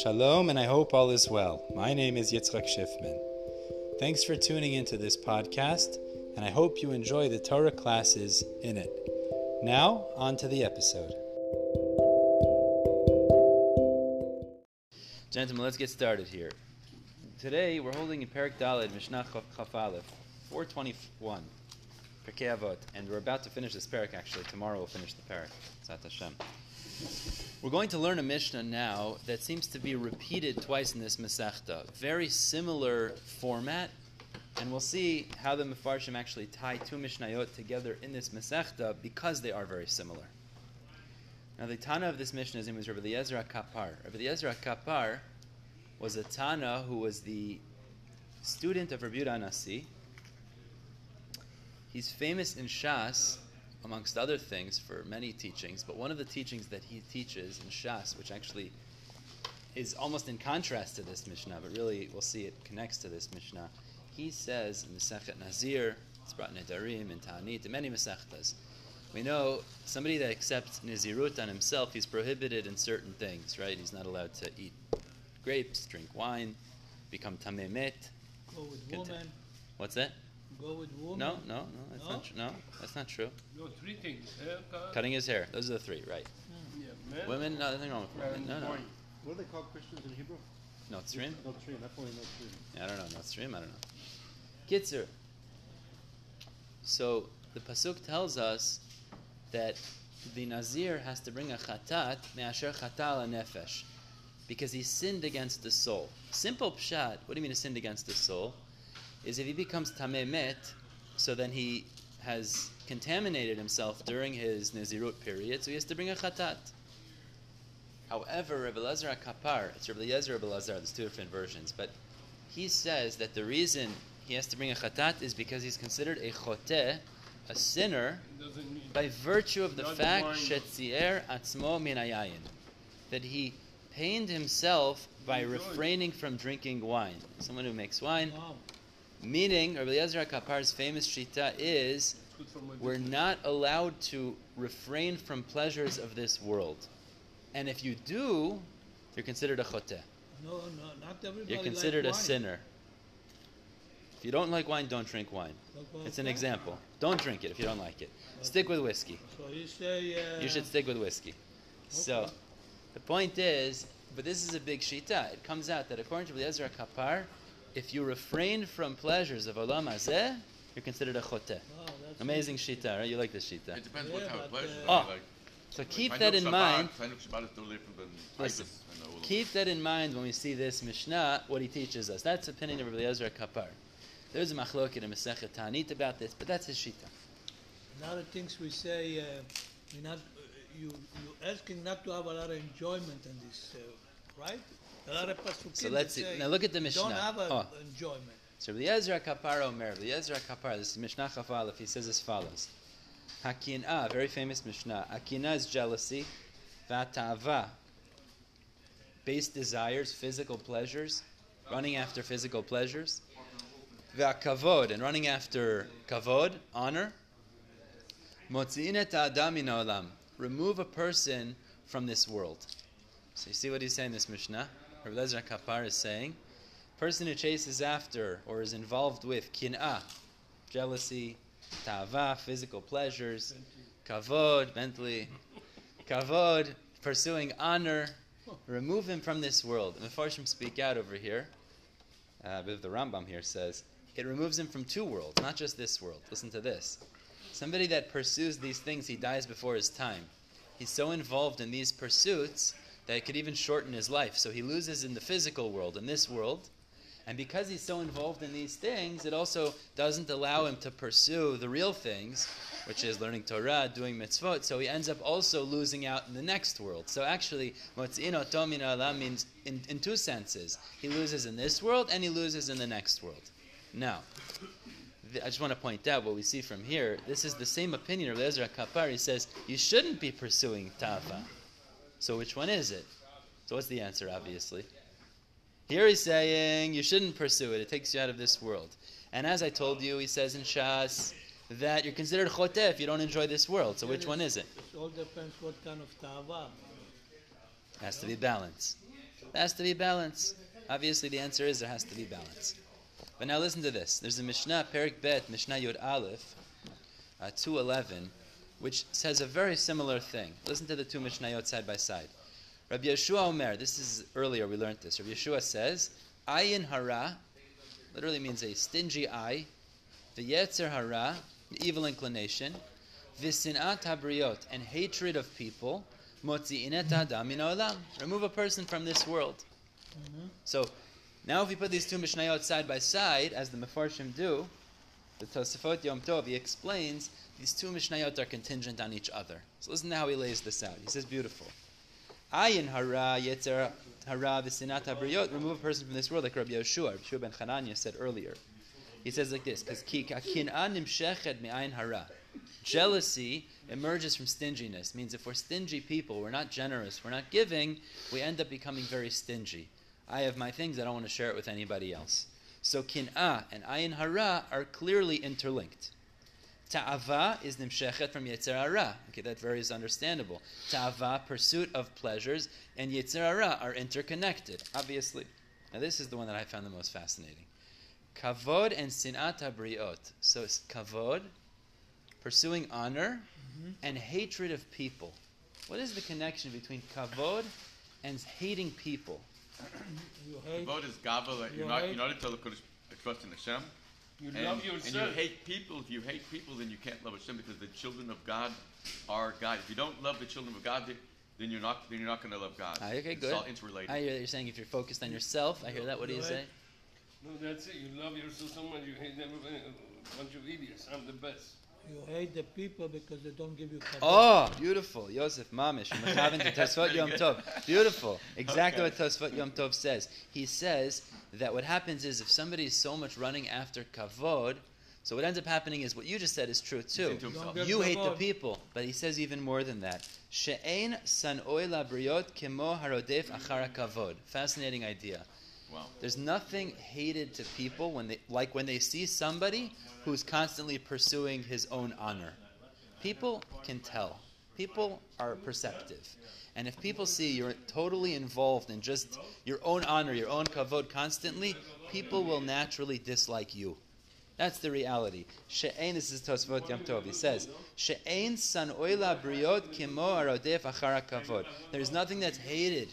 Shalom, and I hope all is well. My name is Yitzchak Schiffman. Thanks for tuning into this podcast, and I hope you enjoy the Torah classes in it. Now, on to the episode. Gentlemen, let's get started here. Today, we're holding in Perak Daled, Mishnah Chaf Aleph, 421, Pirkei Avot, and we're about to finish this Perak actually. Tomorrow we'll finish the Perak. Tzat Hashem. We're going to learn a Mishnah now that seems to be repeated twice in this Masechta. Very similar format, and we'll see how the Mefarshim actually tie two Mishnayot together in this Masechta because they are very similar. Now, the Tana of this Mishnah, name was Rabbi Eliezer Kapar. Rabbi Eliezer Kapar was a Tana who was the student of Rabbi Yehuda Nasi. He's famous in Shas amongst other things, for many teachings. But one of the teachings that he teaches in Shas, which actually is almost in contrast to this Mishnah, but really we'll see it connects to this Mishnah. He says in Masechet Nazir, it's brought in Nedarim, in Ta'anit, in many Masechtas. We know somebody that accepts Nizirut on himself, he's prohibited in certain things, right? He's not allowed to eat grapes, drink wine, become tameh met. Go with woman. What's that? Go with woman. No, no, no, that's No? not true. No, that's not true. No, three things. Haircut, Cutting his hair. Those are the three, right? yeah, man, Women, no, nothing wrong with women. No, no. wine. What do they call Christians in Hebrew? No stream? No tree, definitely no tree. I don't know. No stream? I don't know. Kitzer. So the Pasuk tells us that the Nazir has to bring a chatat me'asher chatal nefesh because he sinned against the soul. Simple pshat, what do you mean he sinned against the soul? Is if he becomes tameh met, so then he has contaminated himself during his Nazirut period, so he has to bring a chatat. However, Rabbi Lazar Kapar, it's Rabbi Eliezer Rabbi Lazar, there's two different versions, but he says that the reason he has to bring a chatat is because he's considered a choteh, a sinner, by virtue of the fact shetzier atzmo min hayayin, that he pained himself by refraining from drinking wine. Someone who makes wine, Wow. Meaning Rabbi Eliezer Kapar's famous shita is it's good for my we're not allowed to refrain from pleasures of this world, and if you do, you're considered a choteh. No, no, not everybody. You're considered like a sinner. If you don't like wine, don't drink wine. It's an example. Don't drink it if you don't like it. Stick with whiskey. So you say. Uh, You should stick with whiskey. So, the point is, but this is a big shita. It comes out that according to Rabbi Eliezer Kapar, if you refrain from pleasures of olam hazeh, you're considered a choteh. Wow, that's Amazing shita, right? You like this shita. It depends Yeah, what kind of pleasure. uh, Oh, like, So keep Feinuk that in Shabbat- mind. Feinuk Shabbat is no different than Listen, Taifus and all of Keep that in mind when we see this Mishnah, what he teaches us. That's the opinion of Rabbi Ezra Kapar. There's a machloket in Masechet Ta'anit about this, but that's his shita. A lot of things we say. Uh, we not. Uh, you you asking not to have a lot of enjoyment in this, uh, right? A lot of pasukim So let's see. Now look at the Mishnah. Don't have Oh. enjoyment. So Rabbi Eliezer Kapar Omer, Rabbi Eliezer Kapar, this is Mishnah Chafalef, he says as follows. Hakinah, very famous Mishnah. Hakinah is jealousy. Vatava, base desires, physical pleasures, running after physical pleasures. Vakavod, and running after kavod, honor. Motzi'in et ha'adam min remove a person from this world. So you see what he's saying in this Mishnah? Rabbi Eliezer Kapar is saying, person who chases after or is involved with kin'ah, jealousy, ta'ava, physical pleasures, kavod, mentally, kavod, pursuing honor, remove him from this world. And the Farshim speak out over here, uh, the Rambam here says, it removes him from two worlds, not just this world. Listen to this. Somebody that pursues these things, he dies before his time. He's so involved in these pursuits that it could even shorten his life. So he loses in the physical world, in this world. And because he's so involved in these things, it also doesn't allow him to pursue the real things, which is learning Torah, doing mitzvot. So he ends up also losing out in the next world. So actually, Motzi'in Otomina Allah means in, in two senses. He loses in this world and he loses in the next world. Now, I just want to point out what we see from here. This is the same opinion of Ezra Kapar. He says you shouldn't be pursuing ta'ava. So which one is it? So what's the answer, obviously? Here he's saying you shouldn't pursue it. It takes you out of this world. And as I told you, he says in Shas that you're considered choteh if you don't enjoy this world. So which one is it? It all depends what kind of ta'ava. Has to be balance. There has to be balance. Obviously, the answer is there has to be balance. But now listen to this. There's a Mishnah, Perik Bet, Mishnah Yod Aleph, uh, 211, which says a very similar thing. Listen to the two Mishnayot side by side. Rabbi Yehoshua Omer, this is earlier we learned this. Rabbi Yehoshua says, Ayin hara, literally means a stingy eye, the yetzer hara, the evil inclination, visinat habriot, and hatred of people, motzi'inet adam min olam, remove a person from this world. Mm-hmm. So, now if we put these two Mishnayot side by side, as the Mefarshim do, the Tosafot Yom Tov, he explains these two Mishnayot are contingent on each other. So listen to how he lays this out. He says, beautiful. Ayin hara yetzer hara v'sinat habriyot, remove a person from this world, like Rabbi Yehoshua, Rabbi Yehoshua ben Chananya said earlier. He says like this, because ki nimshechet mi'ayin hara. Jealousy emerges from stinginess. Means if we're stingy people, we're not generous, we're not giving, we end up becoming very stingy. I have my things, I don't want to share it with anybody else. So kin'ah and ayin hara are clearly interlinked. Ta'ava is nimshechet from yetzer hara. Okay, that very is understandable. Ta'ava, pursuit of pleasures, and yetzer hara are interconnected, obviously. Now this is the one that I found the most fascinating. Kavod and sinat habriot. So it's kavod, pursuing honor, mm-hmm. and hatred of people. What is the connection between kavod and hating people? You hate, Vote is gavel. You You're not. You're not to the trust in Hashem. You And, love yourself. and you hate people. If you hate people, then you can't love Hashem because the children of God are God. If you don't love the children of God, then- then you're not. Then you're not going to love God. Ah, okay, it's good. all interrelated. I hear that you're saying if you're focused on yourself. I hear that. What do you Right. say? No, that's it. You love yourself so much, you hate everybody. A bunch of idiots. I'm the best. You hate the people because they don't give you kavod. Oh, beautiful. Yosef Mamish. Mechaven to Tosfot Yom Tov. Beautiful. Exactly Okay. what Tosfot Yom Tov says. He says that what happens is if somebody is so much running after kavod, so what ends up happening is what you just said is true too. into You hate the people, but he says even more than that. She'ein san'oi labriot kemo harodef achara kavod. Fascinating idea. Wow. There's nothing hated to people when they like when they see somebody who's constantly pursuing his own honor. People can tell. People are perceptive. And if people see you're totally involved in just your own honor, your own kavod constantly, people will naturally dislike you. That's the reality. She'ein, this is Tosfot Yom Tov. He says, She'ein san oila briot kimo arodef achara kavod. There's nothing that's hated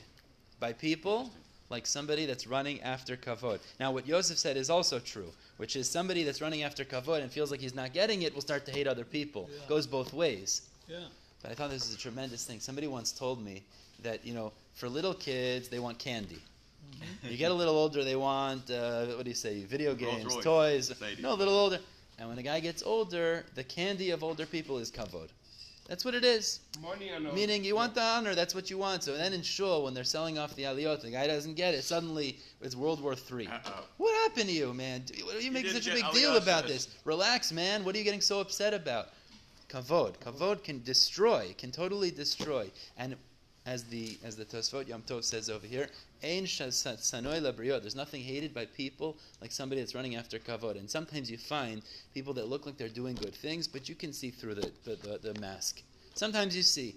by people like somebody that's running after kavod. Now, what Yosef said is also true, which is somebody that's running after kavod and feels like he's not getting it will start to hate other people. Yeah. Goes both ways. Yeah. But I thought this was a tremendous thing. Somebody once told me that you know, for little kids, they want candy. You get a little older, they want uh, what do you say? Video games, Royce, toys. Mercedes. No, a little older. And when a guy gets older, the candy of older people is kavod. That's what it is. Money and. Meaning you want the honor, that's what you want. So then in shul, when they're selling off the aliyot, the guy doesn't get it. Suddenly it's World War Three. Uh-oh. What happened to you, man? What are you making such a big deal about this? Relax, man. What are you getting so upset about? Kavod. Kavod can destroy, can totally destroy. And as the as the Tosfot Yom Tov says over here, Ein. There's nothing hated by people like somebody that's running after kavod. And sometimes you find people that look like they're doing good things, but you can see through the, the, the, the mask. Sometimes you see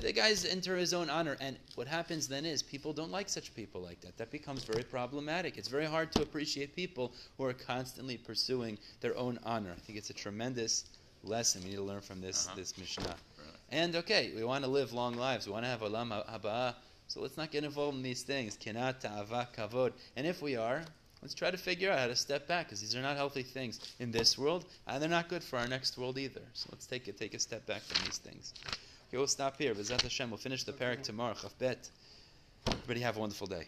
the guy's into his own honor, and what happens then is people don't like such people like that. That becomes very problematic. It's very hard to appreciate people who are constantly pursuing their own honor. I think it's a tremendous lesson we need to learn from this Uh-huh. this Mishnah. And okay, we want to live long lives. We want to have olam haba. So let's not get involved in these things. Kinat, ta'ava, kavod. And if we are, let's try to figure out how to step back because these are not healthy things in this world, and they're not good for our next world either. So let's take a, take a step back from these things. Okay, we'll stop here. B'ezrat Hashem, we'll finish the parak tomorrow. Chaf bet. Everybody have a wonderful day.